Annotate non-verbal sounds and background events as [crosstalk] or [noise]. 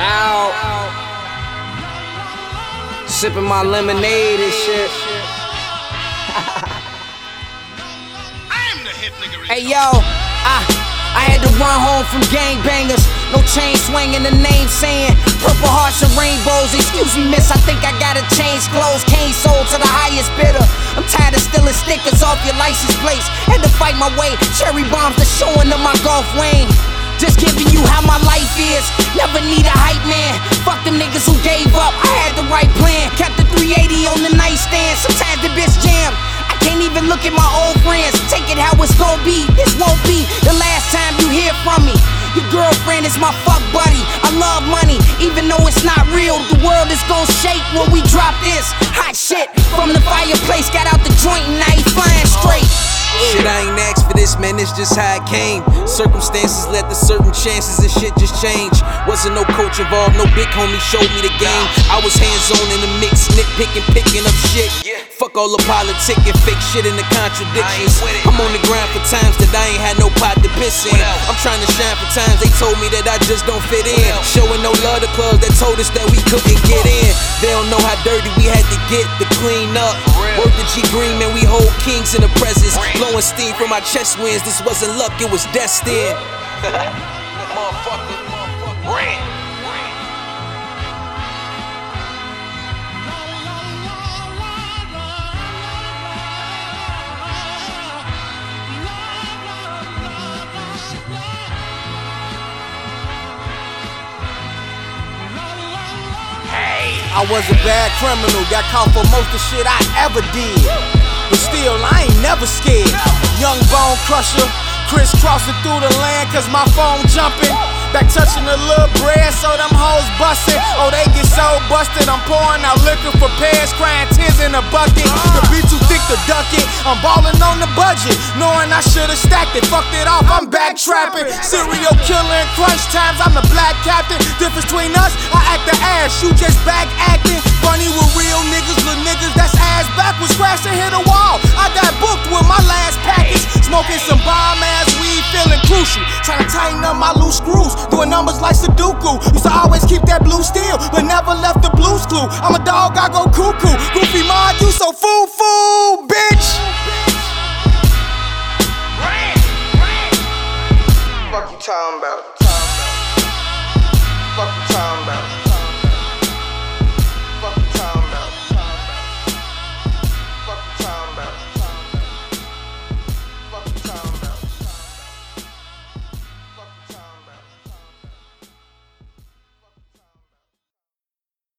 Out. Sipping my lemonade and shit. [laughs] I'm the hip nigger. Hey yo, I I had to run home from gangbangers. No chain swinging, the name saying purple hearts and rainbows. Excuse me, miss, I think I gotta change clothes. Cane sold to the highest bidder. I'm tired of stealing stickers off your license plates. Had to fight my way. Cherry bombs to showing up my golf Wayne. It how it's gon' be. This won't be the last time you hear from me. Your girlfriend is my fuck buddy. I love money, even though it's not real. The world is gon' shake when we drop this hot shit from the fireplace. Got out the joint and now man, it's just how it came. Circumstances led to certain chances and shit just changed. Wasn't no coach involved, no big homie showed me the game. I was hands on in the mix, nitpicking, picking up shit. Fuck all the politic and fake shit and the contradictions. I'm on the grind for times that I ain't had no pot to piss in. I'm trying to shine for times they told me that I just don't fit in. Showing no love to clubs that told us that we couldn't get in. They don't know how dirty we had to get to clean up. Work the G Green, man, we hold kings in the presence. Blowing steam from our chest wins. This wasn't luck, it was destined. I was a bad criminal, got caught for most of shit I ever did. But still, I ain't never scared. Bone crusher, crisscrossing through the land, cause my phone jumping. Back touching a little bread, so them hoes bustin'. Oh, they get so busted. I'm pouring out liquor for pairs, crying tears in a bucket. The beat too thick to duck it. I'm ballin' on the budget, knowing I should've stacked it. Fucked it off, I'm back trapping. Serial killer in crunch times, I'm the black captain. Difference between us, I act the ass, my loose screws, doing numbers like Sudoku. Used to always keep that blue steel, but never left the blues clue. I'm a dog, I go cuckoo. Goofy mod, you so foo foo, bitch. Fuck you talking about?